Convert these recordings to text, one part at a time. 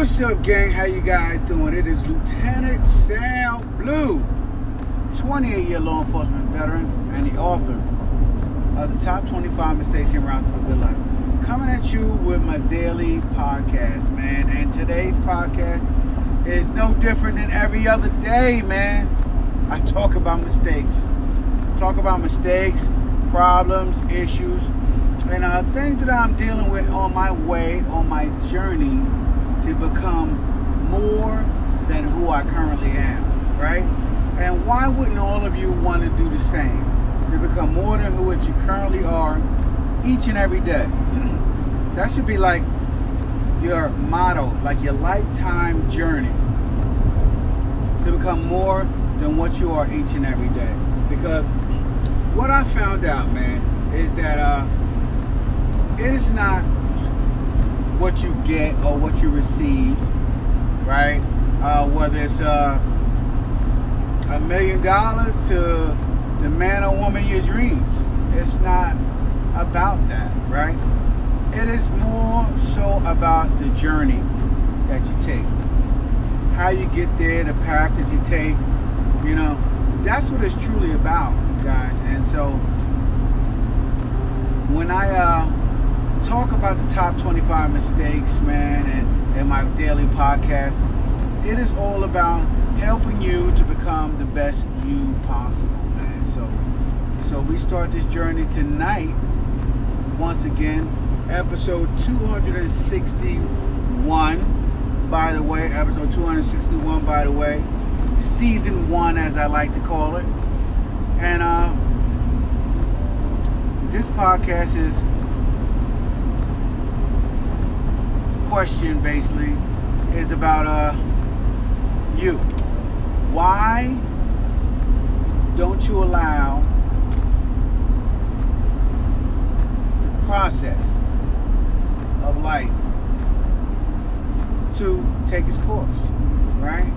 What's up, gang? How you guys doing? It is Lieutenant Sal Blue, 28-year law enforcement veteran and the author of the top 25 mistakes you around for a good life. Coming at you with my daily podcast, man. And today's podcast is no different than every other day, man. I talk about mistakes. Talk about mistakes, problems, issues, and uh, things that I'm dealing with on my way, on my journey to become more than who I currently am, right? And why wouldn't all of you want to do the same? To become more than who you currently are each and every day. that should be like your motto, like your lifetime journey to become more than what you are each and every day. Because what I found out, man, is that uh, it is not what you get or what you receive, right? Uh, whether it's uh, a million dollars to the man or woman your dreams. It's not about that, right? It is more so about the journey that you take. How you get there, the path that you take, you know, that's what it's truly about, guys. And so when I uh talk about the top 25 mistakes, man, and, and my daily podcast. It is all about helping you to become the best you possible, man. So, so we start this journey tonight. Once again, episode 261. By the way, episode 261. By the way, season one, as I like to call it. And uh, this podcast is question basically is about uh you. Why don't you allow the process of life to take its course, right?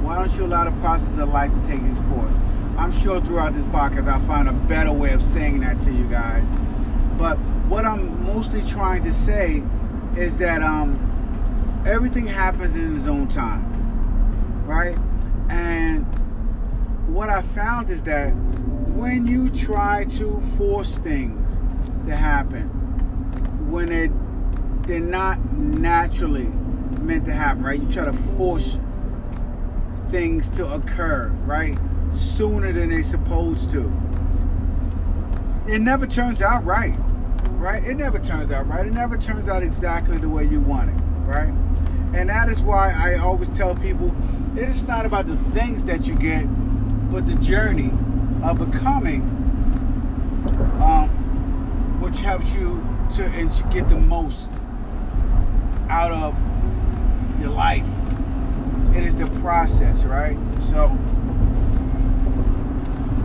Why don't you allow the process of life to take its course? I'm sure throughout this podcast I'll find a better way of saying that to you guys. But what I'm mostly trying to say is that um, everything happens in its own time, right? And what I found is that when you try to force things to happen, when it they're not naturally meant to happen, right? You try to force things to occur, right? Sooner than they're supposed to. It never turns out right right? It never turns out right. It never turns out exactly the way you want it, right? And that is why I always tell people it is not about the things that you get, but the journey of becoming, um, which helps you to and get the most out of your life. It is the process, right? So,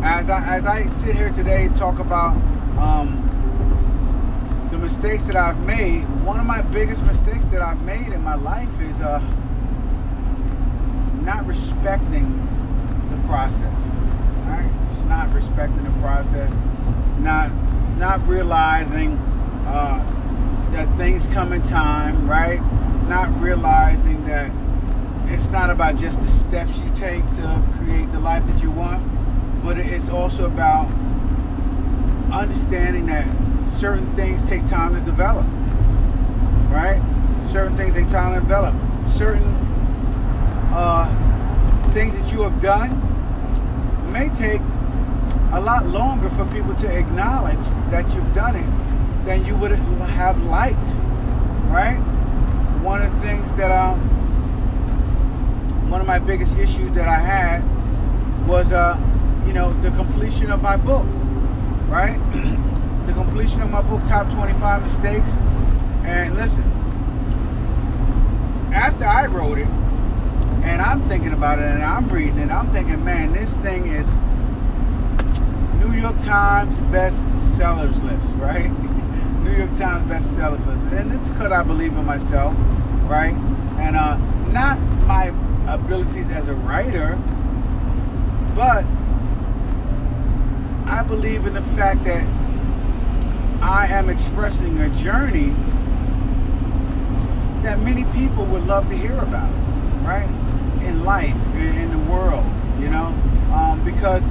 as I as I sit here today, talk about um, mistakes that I've made, one of my biggest mistakes that I've made in my life is uh, not respecting the process. Right? It's not respecting the process, not not realizing uh, that things come in time, right? Not realizing that it's not about just the steps you take to create the life that you want, but it's also about understanding that certain things take time to develop, right? Certain things take time to develop. Certain uh, things that you have done may take a lot longer for people to acknowledge that you've done it than you would have liked, right? One of the things that um, one of my biggest issues that I had was, uh, you know, the completion of my book, right? the completion of my book, Top 25 Mistakes. And listen, after I wrote it, and I'm thinking about it, and I'm reading it, I'm thinking, man, this thing is New York Times best sellers list, right? New York Times best sellers list. And it's because I believe in myself, right? And uh, not my abilities as a writer, but I believe in the fact that I am expressing a journey that many people would love to hear about, right? In life, in the world, you know, um, because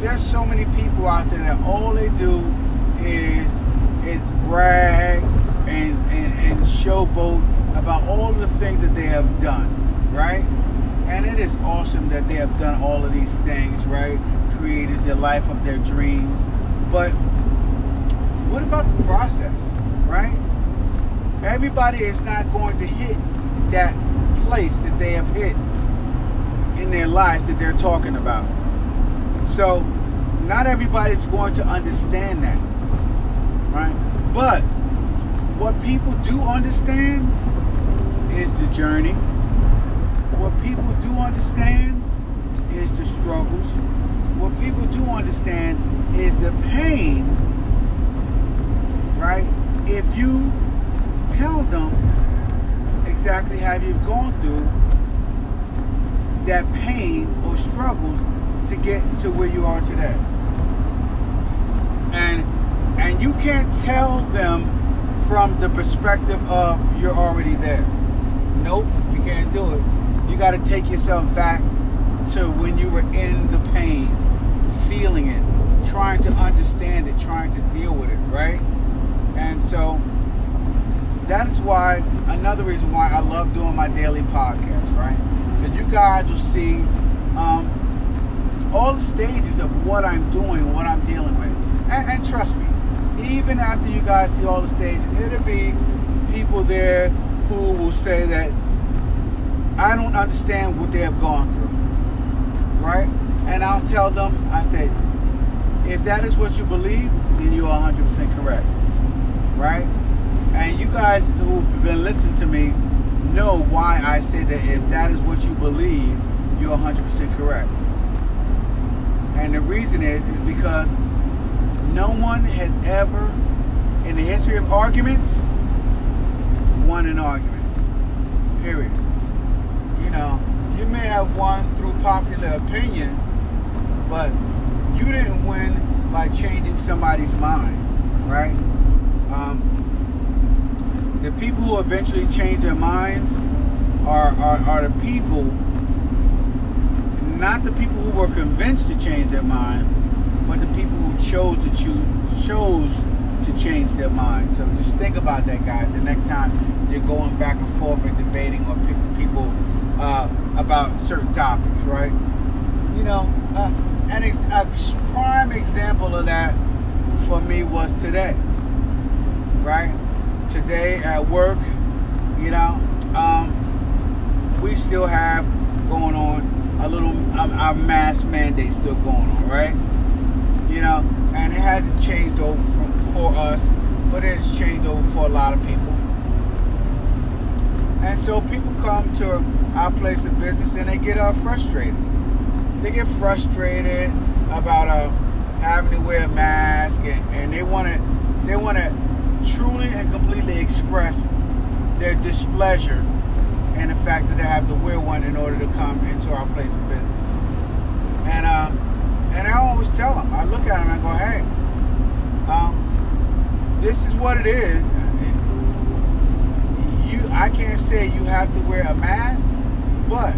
there's so many people out there that all they do is is brag and, and, and showboat about all the things that they have done, right? And it is awesome that they have done all of these things, right? Created the life of their dreams. But what about the process, right? Everybody is not going to hit that place that they have hit in their life that they're talking about. So, not everybody's going to understand that, right? But what people do understand is the journey. What people do understand is the struggles. What people do understand is the pain, right? If you tell them exactly how you've gone through that pain or struggles to get to where you are today. And and you can't tell them from the perspective of you're already there. Nope, you can't do it. You got to take yourself back to when you were in the pain, feeling it, trying to understand it, trying to deal with it, right? And so that is why another reason why I love doing my daily podcast, right? So you guys will see um, all the stages of what I'm doing, what I'm dealing with, and, and trust me, even after you guys see all the stages, it'll be people there who will say that I don't understand what they have gone through, right? And I'll tell them, I say, if that is what you believe, then you are 100% correct, right? And you guys who've been listening to me know why I say that if that is what you believe, you're 100% correct. And the reason is, is because no one has ever, in the history of arguments, won an argument. Period. You know, you may have won through popular opinion, but you didn't win by changing somebody's mind, right? Um, the people who eventually change their minds are, are, are the people, not the people who were convinced to change their mind, but the people who chose to choose, chose to change their mind. So just think about that, guys. The next time you're going back and forth and debating or picking people uh, about certain topics, right? You know, uh, an ex- a prime example of that for me was today, right? today at work, you know, um, we still have going on a little um, our mask mandate still going on, right? You know, and it hasn't changed over for, for us, but it's changed over for a lot of people. And so people come to our place of business and they get uh, frustrated. They get frustrated about uh, having to wear a mask and, and they want to they want to truly and completely express their displeasure and the fact that they have to wear one in order to come into our place of business. And uh, and I always tell them, I look at them and go, hey, um, this is what it is. You, I can't say you have to wear a mask, but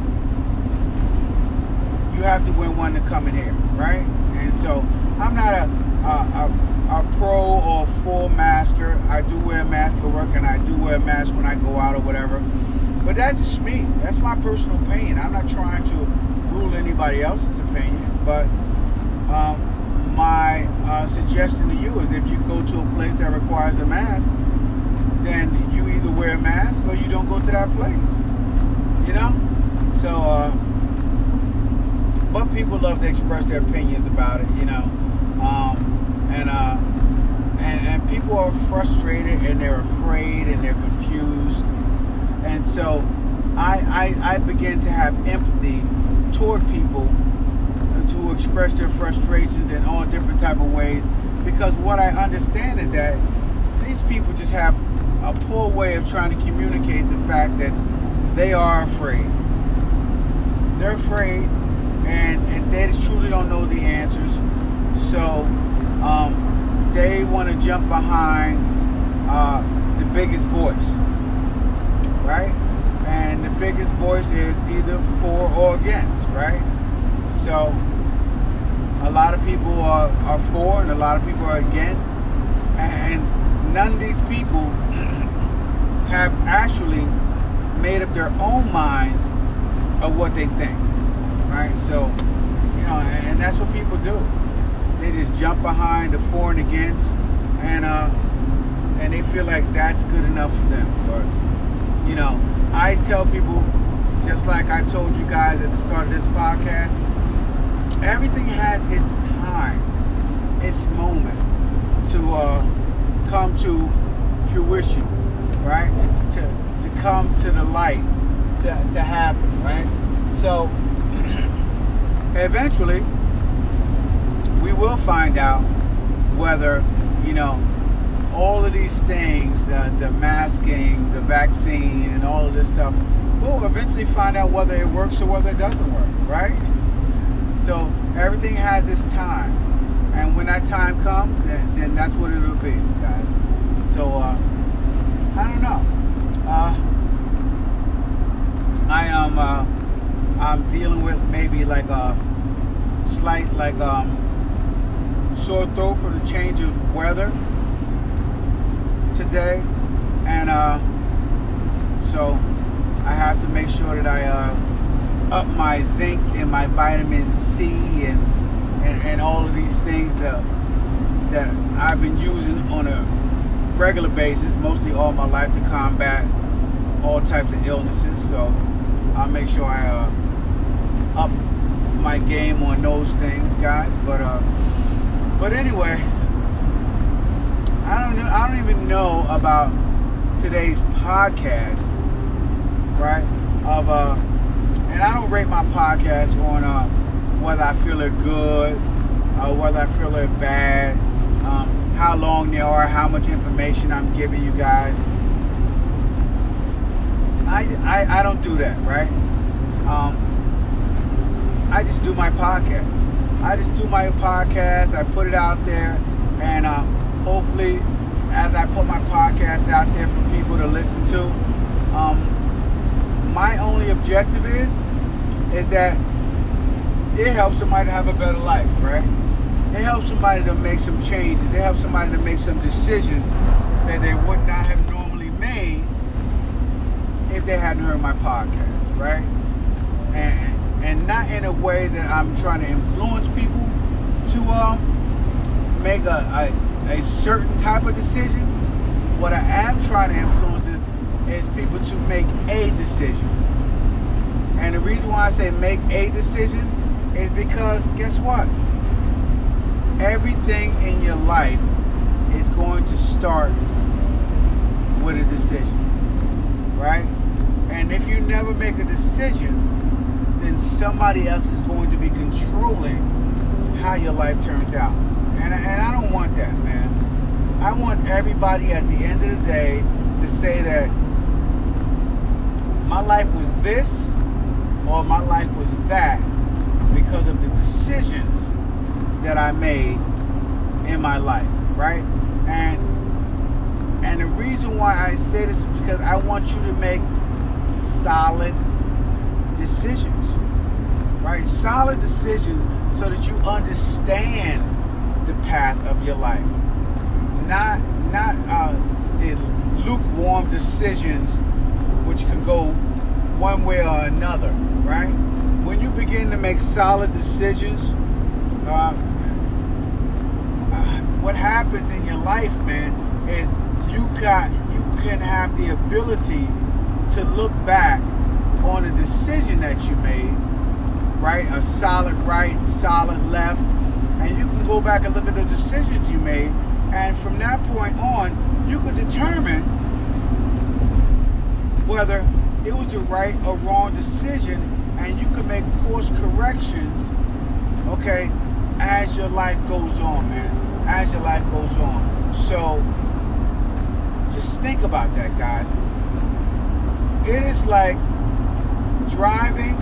you have to wear one to come in here, right? And so I'm not a, a, a a pro or full masker. I do wear a mask at work and I do wear a mask when I go out or whatever. But that's just me. That's my personal opinion. I'm not trying to rule anybody else's opinion. But um, my uh, suggestion to you is if you go to a place that requires a mask, then you either wear a mask or you don't go to that place. You know? So, uh, but people love to express their opinions about it, you know. Um, and uh, and and people are frustrated and they're afraid and they're confused, and so I I, I begin to have empathy toward people to express their frustrations in all different type of ways because what I understand is that these people just have a poor way of trying to communicate the fact that they are afraid. They're afraid and, and they truly don't know the answers. So um, they want to jump behind uh, the biggest voice right? And the biggest voice is either for or against, right? So a lot of people are, are for and a lot of people are against. And none of these people have actually made up their own minds of what they think, right? So, you know, and that's what people do. They just jump behind the for and against, and uh, and they feel like that's good enough for them. But you know, I tell people, just like I told you guys at the start of this podcast, everything has its time, its moment to uh, come to fruition, right? To, to, to come to the light, to, to happen, right? So eventually, we will find out whether, you know, all of these things, the, the masking, the vaccine, and all of this stuff, we'll eventually find out whether it works or whether it doesn't work, right? So everything has its time. And when that time comes, then, then that's what it'll be, guys. So, uh, I don't know. Uh, I am, uh, I'm dealing with maybe like a slight, like, um, sore throat from the change of weather today. And, uh, so I have to make sure that I, uh, up my zinc and my vitamin C and, and, and all of these things that, that I've been using on a regular basis, mostly all my life to combat all types of illnesses. So I'll make sure I uh, up my game on those things, guys. But uh, but anyway, I don't know. I don't even know about today's podcast, right? Of uh, and I don't rate my podcast on uh, whether I feel it good or whether I feel it bad, um, how long they are, how much information I'm giving you guys. I, I, I don't do that, right? Um, I just do my podcast. I just do my podcast. I put it out there, and uh, hopefully, as I put my podcast out there for people to listen to, um, my only objective is is that it helps somebody to have a better life, right? It helps somebody to make some changes. It helps somebody to make some decisions that they would not have normally made if they hadn't heard my podcast, right? And and not in a way that I'm trying to influence people to um, make a, a, a certain type of decision. What I am trying to influence is, is people to make a decision. And the reason why I say make a decision is because guess what? Everything in your life is going to start with a decision, right? And if you never make a decision, then somebody else is going to be controlling how your life turns out. And, and I don't want that, man. I want everybody at the end of the day to say that my life was this or my life was that because of the decisions that I made in my life, right? And and the reason why I say this is because I want you to make solid decisions. Right? Solid decisions so that you understand the path of your life. Not not uh, the lukewarm decisions which can go one way or another, right? When you begin to make solid decisions, uh, uh, what happens in your life, man, is you got you can have the ability to look back on a decision that you made, right? A solid right, solid left, and you can go back and look at the decisions you made, and from that point on, you can determine whether it was the right or wrong decision, and you can make course corrections, okay, as your life goes on, man. As your life goes on. So just think about that, guys. It is like driving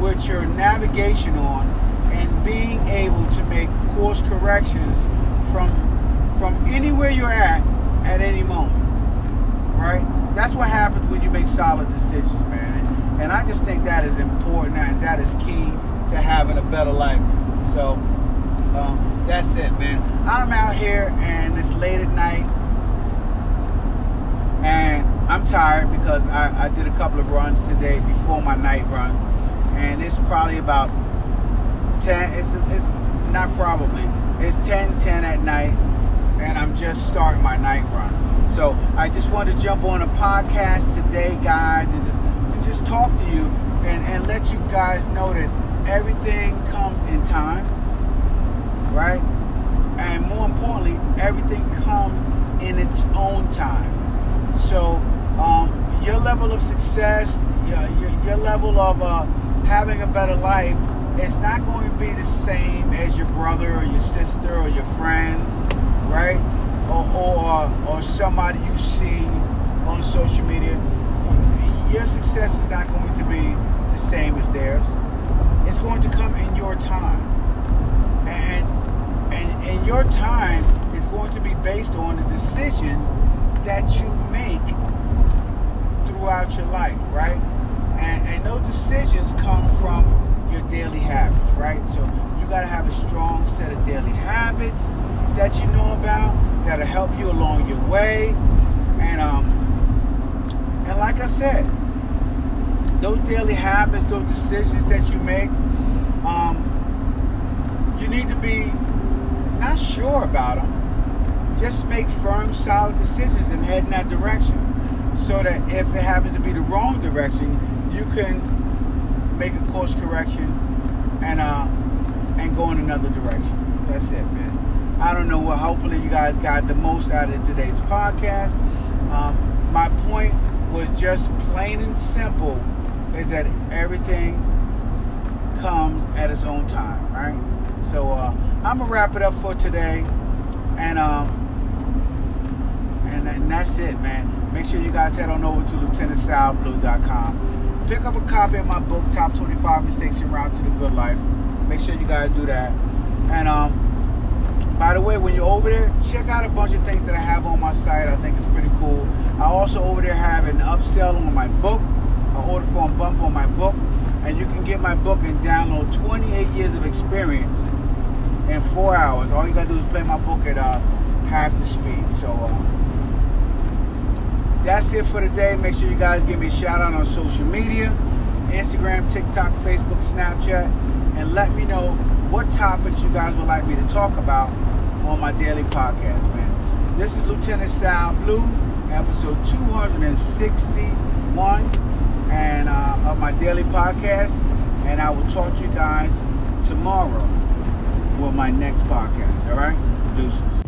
with your navigation on and being able to make course corrections from from anywhere you're at at any moment. Right? that's what happens when you make solid decisions, man. And, I just think that is important and that is key to having a better life. So um, that's it, man. I'm out here and it's late at night, and I'm tired because I, I did a couple of runs today before my night run, and it's probably about 10. It's it's not probably. It's 10 10 at night, and I'm just starting my night run. So I just wanted to jump on a podcast today, guys, and just and just talk to you and, and let you guys know that everything comes in time, right? And more importantly, everything comes in its own time. So um, your level of success, your, your, your level of uh, having a better life, it's not going to be the same as your brother or your sister or your friends, right? or, or, or somebody you see on social media, your success is not going to be the same as theirs. It's going to come in your time. And and and your time is going to be based on the decisions that you make throughout your life, right? And and those decisions come from your daily habits, right? So you got to have a strong set of daily habits that you know about that'll help you along your way. And um, and like I said, those daily habits, those decisions that you make, um, you need to be not sure about them. Just make firm, solid decisions and head in that direction, so that if it happens to be the wrong direction, you can make a course correction and uh and go in another direction. That's it, man. I don't know what. Hopefully, you guys got the most out of today's podcast. Um, my point was just plain and simple: is that everything comes at its own time, right? So uh, I'm gonna wrap it up for today, and um, and, and that's it, man. Make sure you guys head on over to lieutenantsalblue.com. Pick up a copy of my book, Top 25 Mistakes in Route to the Good Life. Make sure you guys do that. And um, by the way, when you're over there, check out a bunch of things that I have on my site. I think it's pretty cool. I also over there have an upsell on my book, an order form bump on my book, and you can get my book and download 28 years of experience in four hours. All you gotta do is play my book at uh, half the speed. So uh, that's it for today. Make sure you guys give me a shout out on social media, Instagram, TikTok, Facebook, Snapchat, and let me know what topics you guys would like me to talk about on my daily podcast, man. This is Lieutenant Sal Blue, episode 261 and uh, of my daily podcast. And I will talk to you guys tomorrow with my next podcast. All right? Deuces.